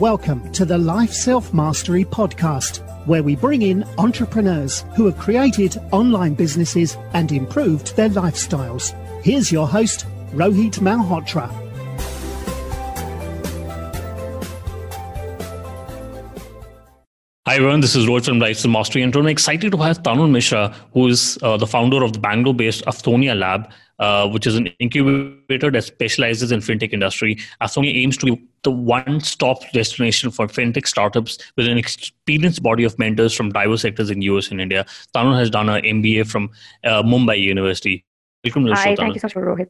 Welcome to the Life Self Mastery Podcast, where we bring in entrepreneurs who have created online businesses and improved their lifestyles. Here's your host, Rohit Malhotra. Hi everyone, this is Rohit from Life Self Mastery, and I'm excited to have Tanul Mishra, who is uh, the founder of the Bangalore-based Afthonia Lab, uh, which is an incubator that specializes in fintech industry. Afthonia aims to be the one-stop destination for fintech startups with an experienced body of mentors from diverse sectors in US and India. Tanul has done an MBA from uh, Mumbai University. Welcome to the Hi, thank you so much, Rohit.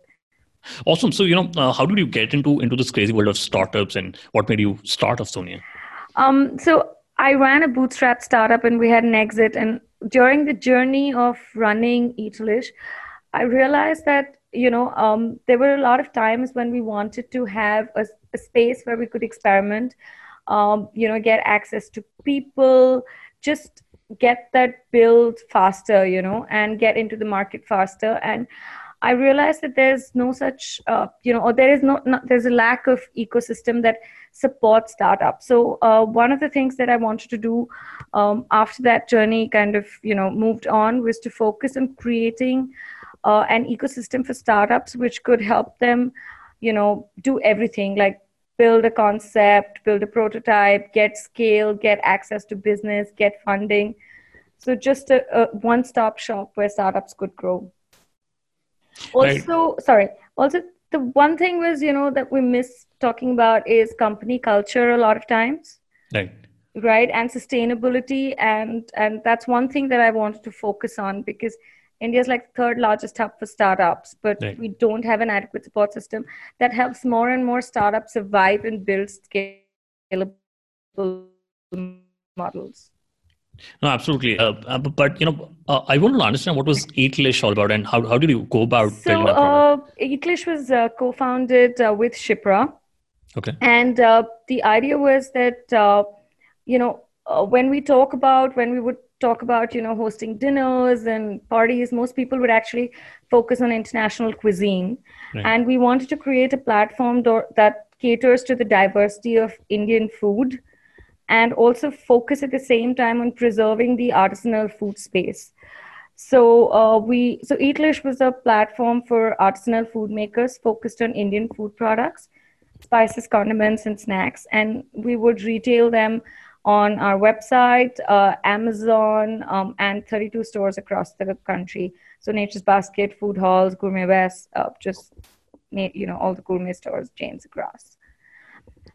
Awesome. So, you know, uh, how did you get into into this crazy world of startups, and what made you start Afthonia? Um, so I ran a bootstrap startup, and we had an exit. And during the journey of running Eatlish, I realized that you know um, there were a lot of times when we wanted to have a, a space where we could experiment, um, you know, get access to people, just get that build faster, you know, and get into the market faster. And I realized that there's no such, uh, you know, or there is no, not, there's a lack of ecosystem that supports startups. So uh, one of the things that I wanted to do um, after that journey kind of, you know, moved on was to focus on creating uh, an ecosystem for startups which could help them you know do everything like build a concept build a prototype get scale get access to business get funding. So just a, a one-stop shop where startups could grow. Also right. sorry also the one thing was you know that we miss talking about is company culture a lot of times. Right. Right and sustainability and and that's one thing that i wanted to focus on because India is like the third largest hub for startups, but right. we don't have an adequate support system that helps more and more startups survive and build scalable models. No, absolutely. Uh, uh but you know, uh, I want to understand what was Eatlish all about, and how how did you go about so, building that product? Uh, Eatlish was uh, co-founded uh, with Shipra. Okay. And uh, the idea was that you know when we talk about when we would talk about you know hosting dinners and parties most people would actually focus on international cuisine. Right. and we wanted to create a platform do- that caters to the diversity of indian food and also focus at the same time on preserving the artisanal food space. So uh, we so eatlish was a platform for artisanal food makers focused on indian food products spices condiments and snacks. And we would retail them on our website, uh, Amazon, um, and 32 stores across the country. So Nature's Basket, Food Halls, Gourmet West, uh, just you know all the gourmet stores, chains across.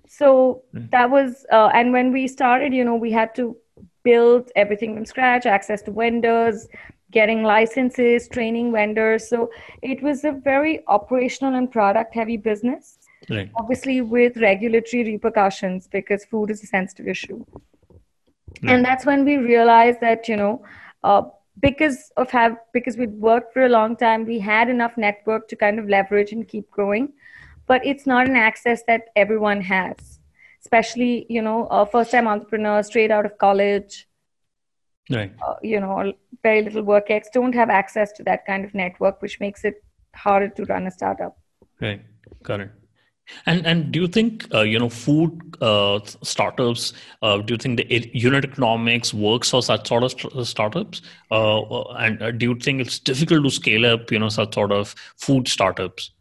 So mm. that was, uh, and when we started, you know, we had to build everything from scratch, access to vendors, getting licenses, training vendors. So it was a very operational and product heavy business right. obviously with regulatory repercussions because food is a sensitive issue. Right. and that's when we realized that you know uh, because of have because we'd worked for a long time we had enough network to kind of leverage and keep growing. But it's not an access that everyone has especially you know a first time entrepreneur straight out of college. Right. Uh, you know very little work ex don't have access to that kind of network which makes it harder to run a startup. Right. Got it and and do you think uh, you know food uh, startups? Uh, do you think the unit economics works for such sort of st- uh, startups? Uh, uh, and do you think it's difficult to scale up? You know, such sort of food startups.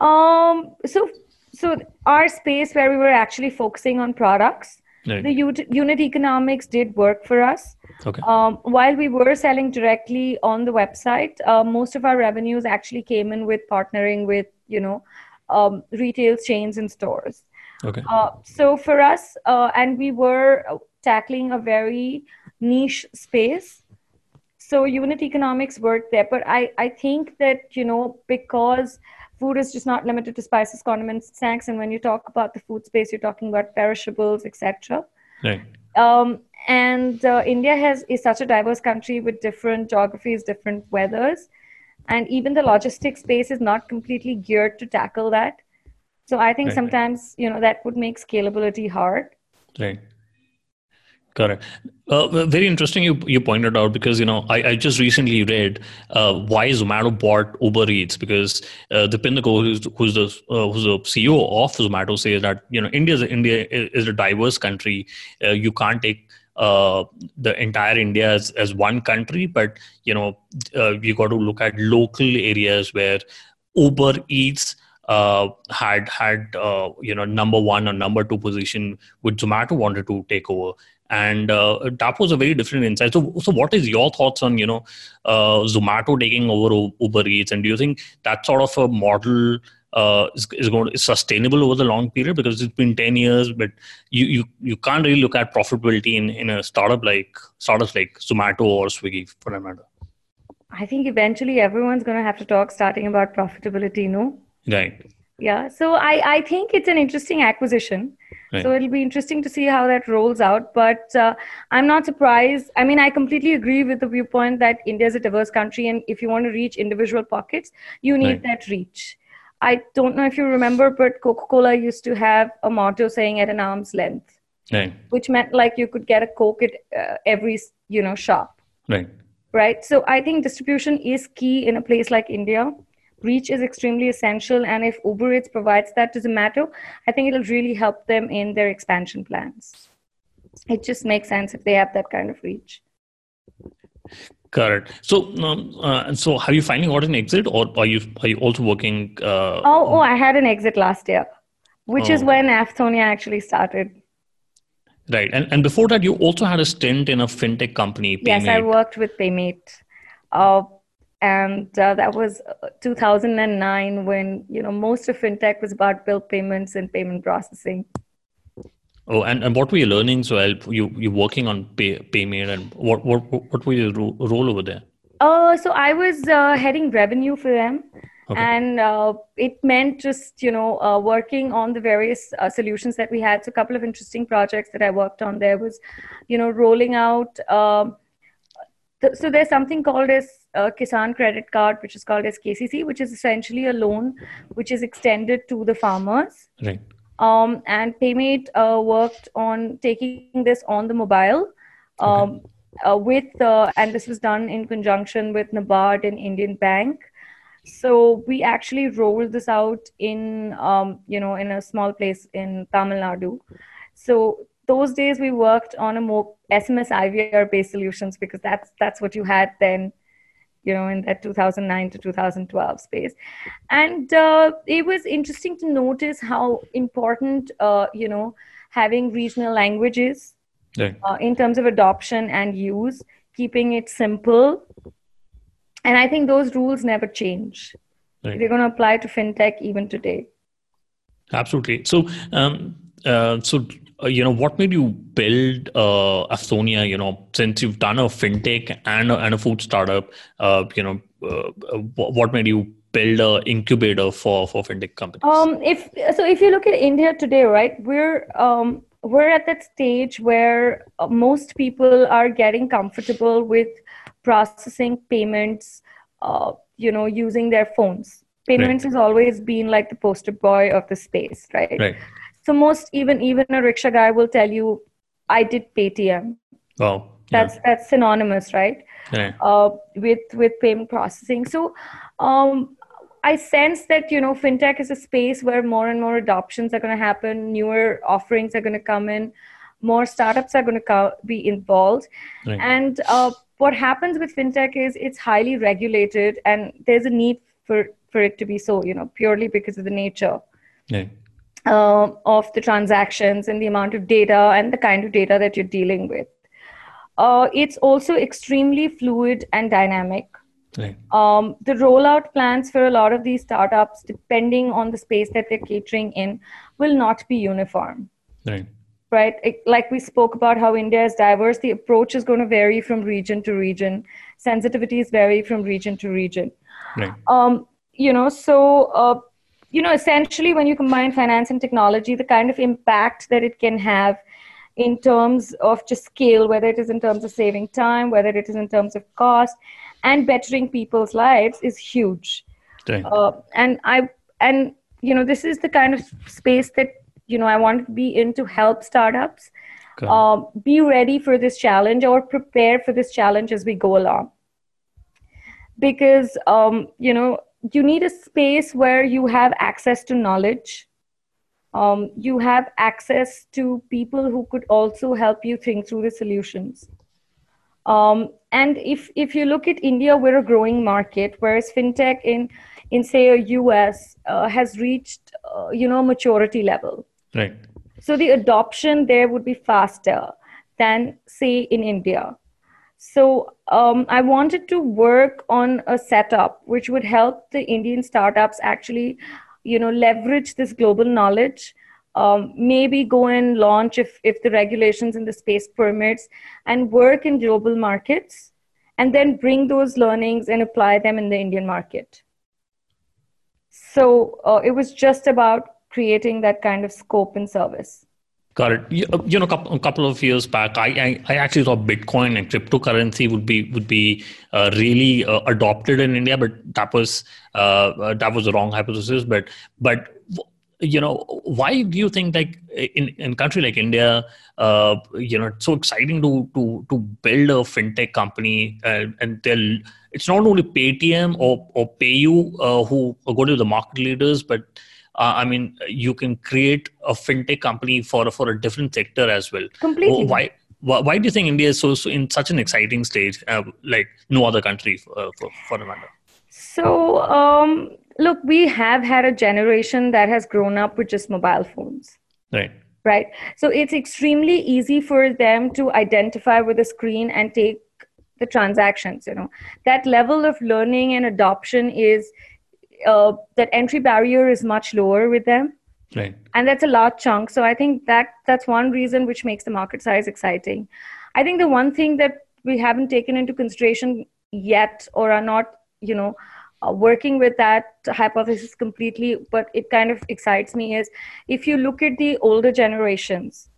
Um. So so our space where we were actually focusing on products. Right. The u- unit economics did work for us. Okay. Um, while we were selling directly on the website, most of our revenues actually came in with partnering with you know um, retail chains and stores. Okay. Uh, so for us, uh, and we were tackling a very niche space. So unit economics worked there, but I, I think that you know because food is just not limited to spices, condiments, snacks, and when you talk about the food space, you're talking about perishables, etc. Right. Um, and uh, India has is such a diverse country with different geographies, different weathers and even the logistics space is not completely geared to tackle that so i think right, sometimes right. you know that would make scalability hard right Correct. Uh, very interesting. You you pointed out because you know I, I just recently read uh, why Zomato bought Uber Eats because uh, Deepinder Goyal, who's who's the uh, who's the CEO of Zomato, says that you know India is India is a diverse country. Uh, you can't take uh, the entire India as, as one country, but you know uh, you got to look at local areas where Uber Eats uh, had had uh, you know number one or number two position, which Zomato wanted to take over and uh, that was a very different insight. So, so what is your thoughts on you know uh, Zomato taking over Uber Eats, and do you think that sort of a model uh, is, is going to is sustainable over the long period? Because it's been ten years, but you you, you can't really look at profitability in, in a startup like startups like Zomato or Swiggy, for that matter. I think eventually everyone's going to have to talk starting about profitability, no? Right. Yeah. So I I think it's an interesting acquisition Right. So it'll be interesting to see how that rolls out. But uh, I'm not surprised. I mean, I completely agree with the viewpoint that India is a diverse country, and if you want to reach individual pockets, you need right. that reach. I don't know if you remember, but Coca Cola used to have a motto saying at an arm's length, right. which meant like you could get a Coke at uh, every you know shop. Right. Right. So I think distribution is key in a place like India reach is extremely essential. And if Uber Eats provides that to Zomato, I think it'll really help them in their expansion plans. It just makes sense if they have that kind of reach. Correct. So, um, uh, so have you finally got an exit, or are you are you also working? Uh, oh, oh, I had an exit last year, which oh. is when Afthonia actually started. Right, and and before that, you also had a stint in a fintech company. Paymate. Yes, I worked with Paymate. Uh, and uh, that was uh, 2009 when you know most of fintech was about bill payments and payment processing oh and, and what were you learning so you you working on pay, payment and what what what were your role over there uh, so i was uh, heading revenue for them okay. and uh, it meant just you know uh, working on the various uh, solutions that we had so a couple of interesting projects that i worked on there was you know rolling out um, th- so there's something called as a Kisan credit card, which is called as KCC, which is essentially a loan which is extended to the farmers. Right. Um, and Paymate uh, worked on taking this on the mobile. Um, okay. uh, with uh, and this was done in conjunction with NABARD and Indian Bank. So we actually rolled this out in um, you know in a small place in Tamil Nadu. So those days we worked on a more SMS IVR based solutions because that's that's what you had then you know, in that 2009 to 2012 space. And uh, it was interesting to notice how important, uh, you know, having regional languages yeah. uh, in terms of adoption and use, keeping it simple. And I think those rules never change. Right. They're going to apply to fintech even today. Absolutely. So, um, uh, so uh, you know what made you build uh, Afthonia? You know, since you've done a fintech and a, and a food startup, uh, you know, uh, uh what made you build a incubator for for fintech companies? Um, if so, if you look at India today, right, we're um, we're at that stage where uh, most people are getting comfortable with processing payments. you know, using their phones. Payments right. has always been like the poster boy of the space, right? Right so most even even a rickshaw guy will tell you, I did Paytm. Wow. That's yeah. that's synonymous, right? Yeah. Uh, with with payment processing. So um, I sense that you know fintech is a space where more and more adoptions are going to happen, newer offerings are going to come in, more startups are going to co- be involved, right. and uh, what happens with fintech is it's highly regulated, and there's a need for for it to be so, you know, purely because of the nature. Yeah uh, of the transactions and the amount of data and the kind of data that you're dealing with. Uh, it's also extremely fluid and dynamic. Right. Um, the rollout plans for a lot of these startups, depending on the space that they're catering in, will not be uniform. Right. Right. It, like we spoke about how India is diverse, the approach is going to vary from region to region. Sensitivities vary from region to region. Right. Um, you know, so uh, you know, essentially, when you combine finance and technology, the kind of impact that it can have in terms of just scale, whether it is in terms of saving time, whether it is in terms of cost, and bettering people's lives, is huge. Uh, and I and you know, this is the kind of space that you know I want to be in to help startups Um, be ready for this challenge or prepare for this challenge as we go along. Because, um, you know, you need a space where you have access to knowledge. Um, you have access to people who could also help you think through the solutions. Um, and if if you look at India, we're a growing market, whereas fintech in in say a US uh, has reached uh, you know maturity level. Right. So the adoption there would be faster than say in India. So um, I wanted to work on a setup which would help the Indian startups actually, you know, leverage this global knowledge um, maybe go and launch if, if the regulations in the space permits and work in global markets and then bring those learnings and apply them in the indian market. So uh, it was just about creating that kind of scope and service Got it. You, uh, you know, a couple of years back, I, I, I actually thought Bitcoin and cryptocurrency would be would be uh, really uh, adopted in India, but that was uh, uh that was the wrong hypothesis. But but you know why do you think like in in country like india uh, you know it's so exciting to to to build a fintech company and they'll it's not only paytm or or payu who going to the market leaders but uh, i mean you can create a fintech company for for a different sector as well completely why why, do you think india is so, so in such an exciting stage uh, like no other country for uh, for, for the matter so um look, we have had a generation that has grown up with just mobile phones. Right. Right. So it's extremely easy for them to identify with a screen and take the transactions. You know, that level of learning and adoption is uh, that entry barrier is much lower with them. Right. And that's a large chunk. So I think that that's one reason which makes the market size exciting. I think the one thing that we haven't taken into consideration yet or are not, you know, uh, working with that hypothesis completely, but it kind of excites me is if you look at the older generations,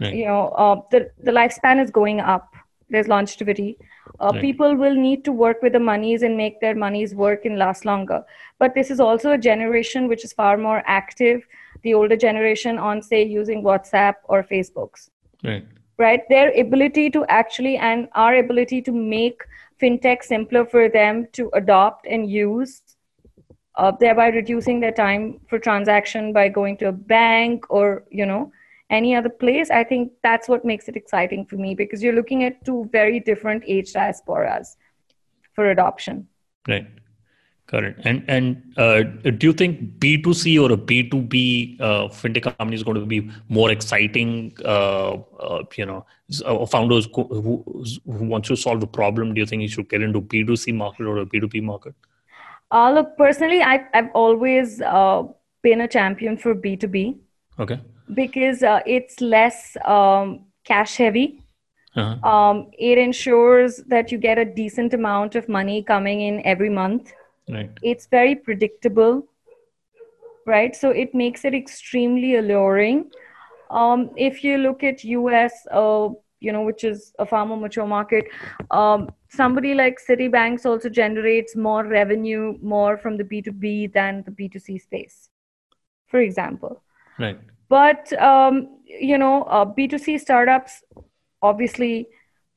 right. you know, uh, the, the lifespan is going up. There's longevity. Uh, right. People will need to work with the monies and make their monies work and last longer. But this is also a generation which is far more active, the older generation on, say, using WhatsApp or Facebooks. Right. Right. Their ability to actually, and our ability to make fintech simpler for them to adopt and use, uh, thereby reducing their time for transaction by going to a bank or you know any other place. I think that's what makes it exciting for me because you're looking at two very different age diasporas for adoption. Right. Correct. And and uh, do you think B two C or a B two B uh, fintech company is going to be more exciting? Uh, uh you know, uh, founders who who wants to solve the problem. Do you think you should get into B two C market or a B two B market? Uh, look, personally, I, I've always been a champion for B two B. Okay. Because it's less um, cash heavy. Uh-huh. Um, it ensures that you get a decent amount of money coming in every month Right. It's very predictable, right? So it makes it extremely alluring. Um, if you look at US, uh, you know, which is a far more mature market, um, somebody like Citibanks also generates more revenue more from the B2B than the B2C space, for example. Right. But, um, you know, uh, B2C startups obviously,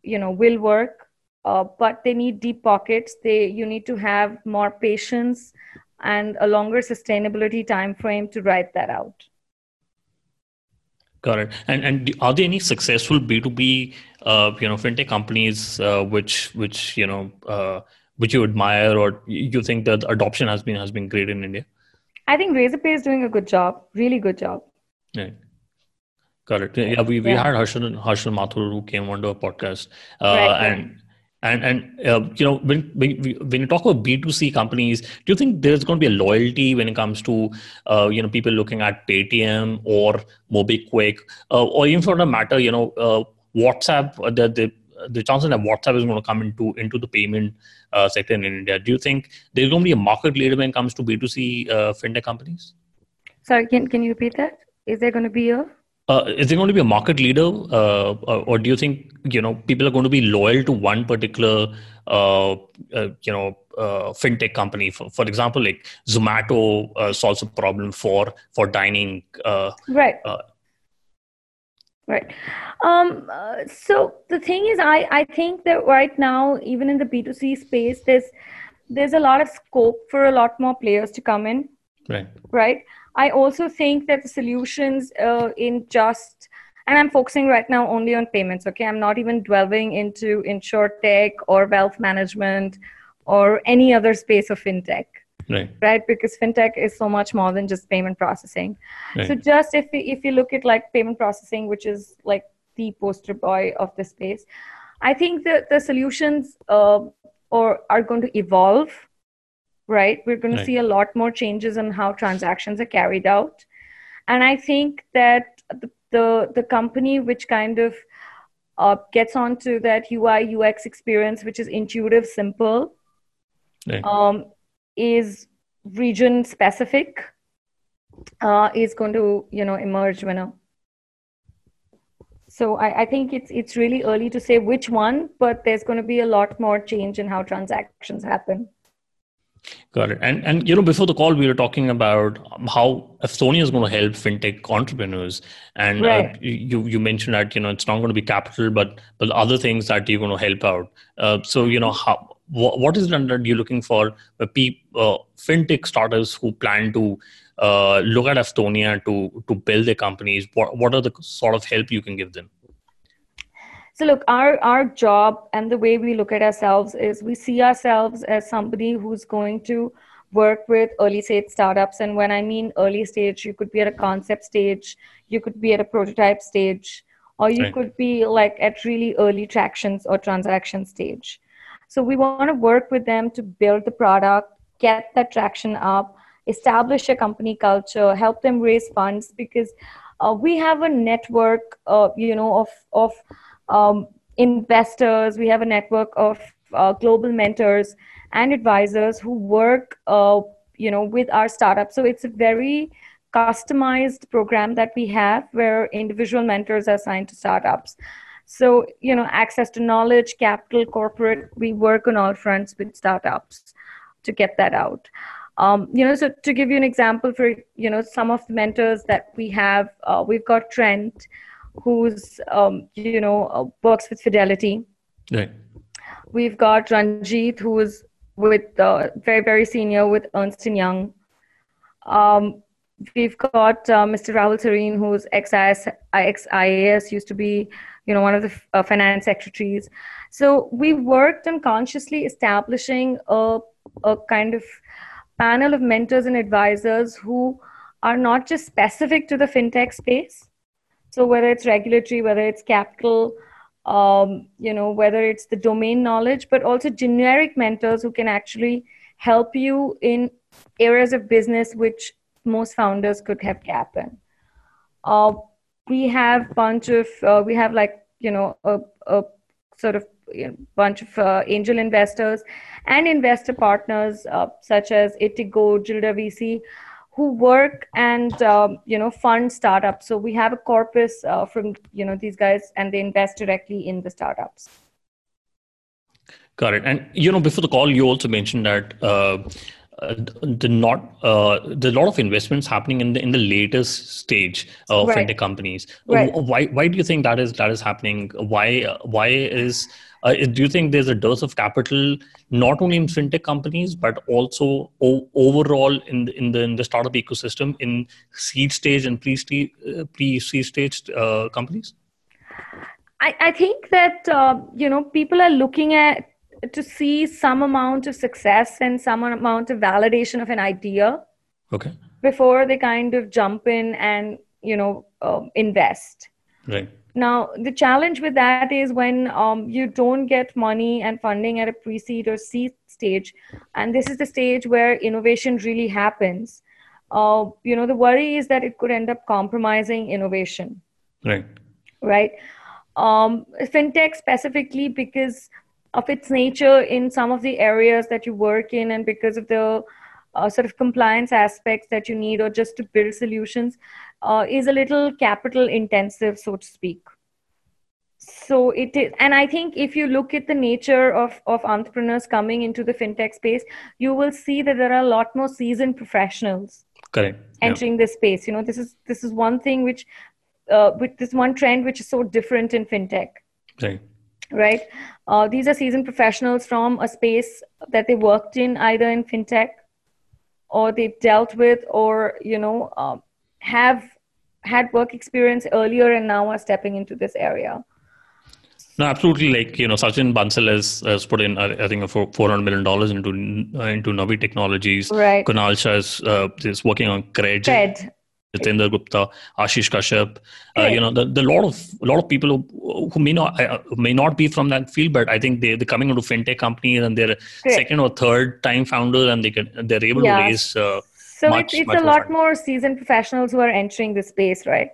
you know, will work uh, but they need deep pockets. They you need to have more patience and a longer sustainability time frame to write that out. Got it. And and are there any successful b2b uh, you know fintech companies uh, which which you know uh, which you admire or you think that adoption has been has been great in india? I think razorpay is doing a good job really good job right Got it. Yeah, we, we yeah. had Harshil, Harshil Mathur who came onto our podcast. Uh, right, and and and uh, you know when when you talk about B two C companies, do you think there's going to be a loyalty when it comes to uh, you know people looking at Paytm or MobiKwik uh, or even for that matter, you know uh, WhatsApp? Uh, the the the chances that WhatsApp is going to come into into the payment uh, sector in India. Do you think there's going to be a market leader when it comes to B two C fintech companies? Sorry, can can you repeat that? Is there going to be a uh, is there going to be a market leader, uh, uh, or do you think you know people are going to be loyal to one particular uh, uh you know uh, fintech company? For, for example, like Zomato solves a problem for for dining. right. Right. Um, uh, so the thing is, I, I think that right now, even in the B2C space, there's there's a lot of scope for a lot more players to come in. Right. Right. I also think that the solutions uh, in just and I'm focusing right now only on payments. Okay, I'm not even delving into insure tech or wealth management or any other space of fintech. Right. right because fintech is so much more than just payment processing right. so just if if you look at like payment processing which is like the poster boy of the space i think that the solutions uh, or are going to evolve right we're going right. to see a lot more changes in how transactions are carried out and i think that the the, the company which kind of uh, gets onto that ui ux experience which is intuitive simple right. um, is region specific uh, is going to you know emerge winner so I, I, think it's it's really early to say which one but there's going to be a lot more change in how transactions happen got it and and you know before the call we were talking about how Afthonia is going to help fintech entrepreneurs and uh, right. uh, you you mentioned that you know it's not going to be capital but but other things that you're going to help out uh, so you know how what is it that you're looking for uh, uh, fintech startups who plan to uh, look at Afthonia to to build their companies? What what are the sort of help you can give them? So look, our our job and the way we look at ourselves is we see ourselves as somebody who's going to work with early stage startups. And when I mean early stage, you could be at a concept stage, you could be at a prototype stage, or you right. could be like at really early tractions or transaction stage. So we want to work with them to build the product, get that traction up, establish a company culture, help them raise funds because uh, we have a network, uh, you know, of of um, investors. We have a network of uh, global mentors and advisors who work, uh, you know, with our startup. So it's a very customized program that we have where individual mentors are assigned to startups. So, you know, access to knowledge, capital, corporate, we work on all fronts with startups to get that out. Um, you know, so to give you an example for, you know, some of the mentors that we have, uh, we've got Trent, who's, um, you know, uh, works with Fidelity. Right. We've got Ranjit, who is with uh, very, very senior with Ernst & Young. Um, we've got uh, Mr. Rahul Sareen, who's ex-IAS, ex-IAS, used to be you know one of the uh, finance secretaries so we worked on consciously establishing a, a kind of panel of mentors and advisors who are not just specific to the fintech space so whether it's regulatory whether it's capital um, you know whether it's the domain knowledge but also generic mentors who can actually help you in areas of business which most founders could have gap in. Uh, we have bunch of uh, we have like you know a, a sort of you know, bunch of uh, angel investors and investor partners uh, such as Itigo, Gilder VC, who work and um, you know fund startups. So we have a corpus uh, from you know these guys, and they invest directly in the startups. Got it. And you know, before the call, you also mentioned that uh, uh, the not uh, there's a lot of investments happening in the in the latest stage of right. fintech companies. Right. Why why do you think that is that is happening? Why why is uh, do you think there's a dearth of capital not only in fintech companies but also o- overall in the, in the in the startup ecosystem in seed stage and pre uh, pre seed stage uh, companies? I, I think that uh, you know people are looking at to see some amount of success and some amount of validation of an idea okay. before they kind of jump in and you know um, invest. Right now the challenge with that is when um, you don't get money and funding at a pre-seed or seed stage and this is the stage where innovation really happens. Uh, you know the worry is that it could end up compromising innovation. Right. Right? Um, fintech specifically because of its nature in some of the areas that you work in and because of the uh, sort of compliance aspects that you need or just to build solutions uh, is a little capital intensive so to speak so it is and i think if you look at the nature of, of entrepreneurs coming into the fintech space you will see that there are a lot more seasoned professionals correct entering yeah. this space you know this is this is one thing which uh, with this one trend which is so different in fintech. Right. Right. Uh, these are seasoned professionals from a space that they worked in, either in fintech or they've dealt with, or you know, um, have had work experience earlier and now are stepping into this area. No, absolutely. Like you know, Sachin Bansal has, has put in, I think, four hundred million dollars into uh, into Navi Technologies. Right. Kunal Shah is, uh, is working on Cred. Cred. Jitendra Gupta, Ashish Kashyap, uh, you know, the, the lot of a lot of people who, who may not uh, may not be from that field, but I think they they're coming into fintech companies and they're Great. second or third time founders, and they can they're able yeah. to raise. Uh, so much, it's, it's a lot more seasoned professionals who are entering the space, right?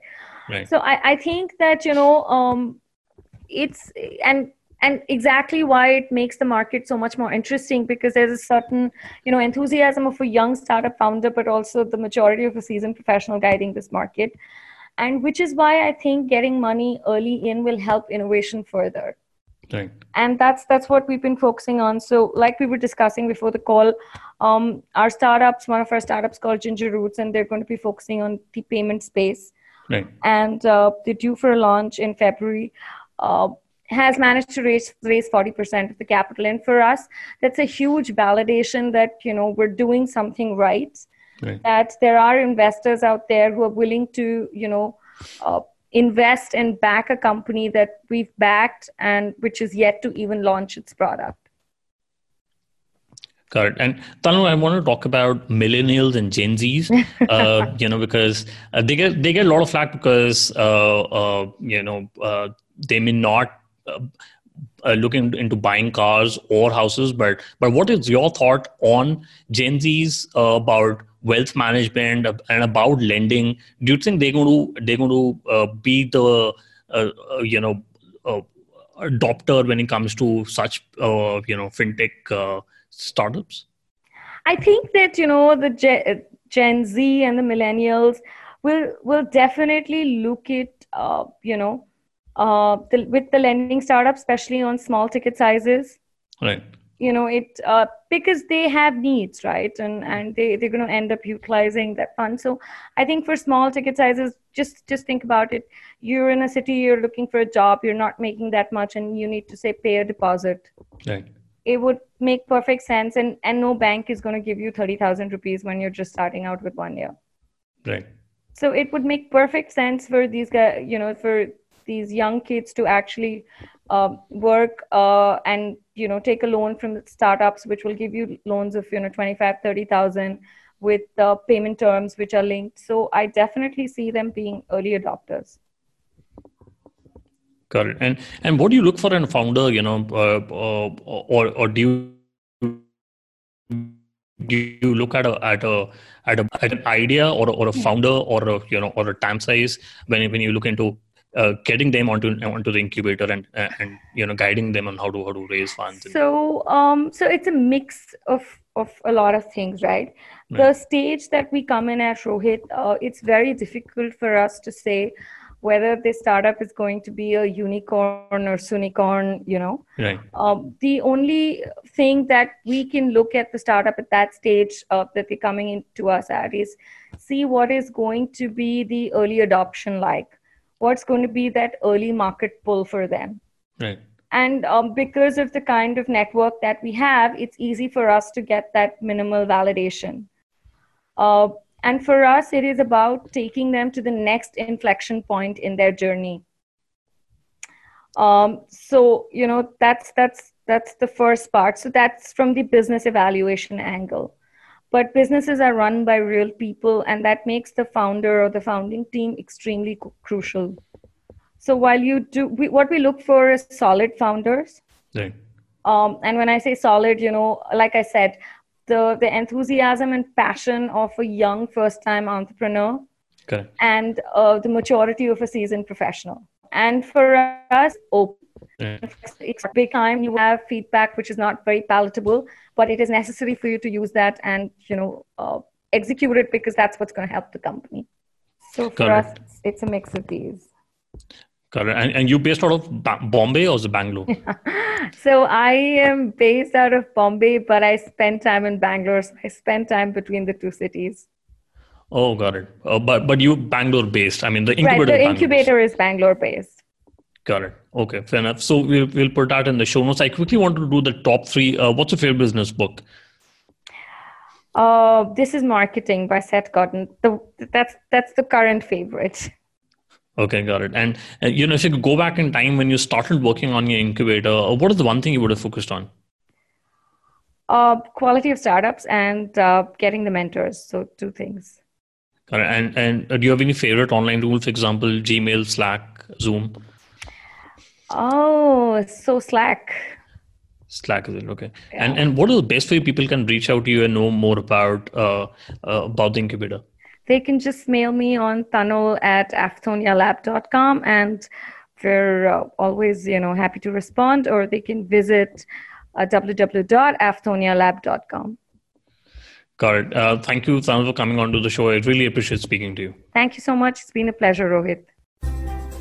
Right. So I, I think that you know um, it's and and exactly why it makes the market so much more interesting because there's a certain you know enthusiasm of a young startup founder but also the majority of a seasoned professional guiding this market and which is why i think getting money early in will help innovation further right. and that's that's what we've been focusing on so like we were discussing before the call um, our startups one of our startups called ginger roots and they're going to be focusing on the payment space right. and uh, they're due for a launch in february uh, has managed to raise raise 40% of the capital and for us that's a huge validation that you know we're doing something right, right. that there are investors out there who are willing to you know uh, invest and back a company that we've backed and which is yet to even launch its product Got it. And Tanu, I want to talk about millennials and Gen Zs, uh, you know, because uh, they get they get a lot of flack because uh, uh you know uh, they may not uh, uh, looking into buying cars or houses but but what is your thought on gen z's uh, about wealth management and about lending do you think they're going to they're going to uh, be the uh, uh, you know adopter when it comes to such you know fintech startups i think that you know the gen, gen z and the millennials will will definitely look at you know uh, the, with the lending startup, especially on small ticket sizes. Right. You know, it uh, because they have needs, right? And and they they're going to end up utilizing that fund. So I think for small ticket sizes, just just think about it. You're in a city, you're looking for a job, you're not making that much, and you need to say pay a deposit. Right. It would make perfect sense, and and no bank is going to give you thirty thousand rupees when you're just starting out with one year. Right. So it would make perfect sense for these guys, you know, for these young kids to actually uh, work uh, and you know take a loan from startups which will give you loans of you know 25 30000 with uh, payment terms which are linked. So i definitely see them being early adopters. Got it. And and what do you look for in a founder you know uh, uh, or or do you do you look at a at a at, a, at an idea or, or a founder or a you know or a time size when when you look into uh, getting them onto onto the incubator and and you know guiding them on how to how to raise funds so um so it's a mix of of a lot of things right, right. the stage that we come in at rohit uh, it's very difficult for us to say whether this startup is going to be a unicorn or soonicorn you know? Right. Um, the only thing that we can look at the startup at that stage uh, that they're coming into us at is see what is going to be the early adoption like what's going to be that early market pull for them. Right. And um, because of the kind of network that we have it's easy for us to get that minimal validation. Uh, and for us it is about taking them to the next inflection point in their journey. Um, so you know that's that's that's the first part. So that's from the business evaluation angle but businesses are run by real people and that makes the founder or the founding team extremely crucial. So while you do we, what we look for is solid founders. Right. um, and when i say solid you know like i said the the enthusiasm and passion of a young first time entrepreneur Correct. and uh, the maturity of a seasoned professional. And for us open. It's a big time. You have feedback which is not very palatable but it is necessary for you to use that and you know uh, execute it because that's what's going to help the company so for us it's a mix of these Correct. And, and you based out of ba- Bombay or Bangalore? so I am based out of Bombay, but I spend time in Bangalore. So I spend time between the two cities. Oh, got it. Uh, but but you Bangalore based. I mean, the incubator. Right, the incubator is Bangalore based. Got it. Okay, fair enough. So we'll we'll put that in the show notes. I quickly want to do the top three. Uh, what's your favorite business book? Uh, this is marketing by Seth Godin. The that's that's the current favorite. Okay, got it. And uh, you know, if you could go back in time when you started working on your incubator, uh, what is the one thing you would have focused on? Uh, quality of startups and uh, getting the mentors. So two things. Got it. And and uh, do you have any favorite online tools? For example, Gmail, Slack, Zoom. Oh, so Slack. Slack is it okay? Yeah. And and what are the best way people can reach out to you and know more about uh, uh, about the incubator? They can just mail me on tanu at afthonialab.com and we're uh, always you know happy to respond. Or they can visit uh, www.afthonialab.com. Got it. Uh, thank you, Tanu, for coming on to the show. I really appreciate speaking to you. Thank you so much. It's been a pleasure, Rohit.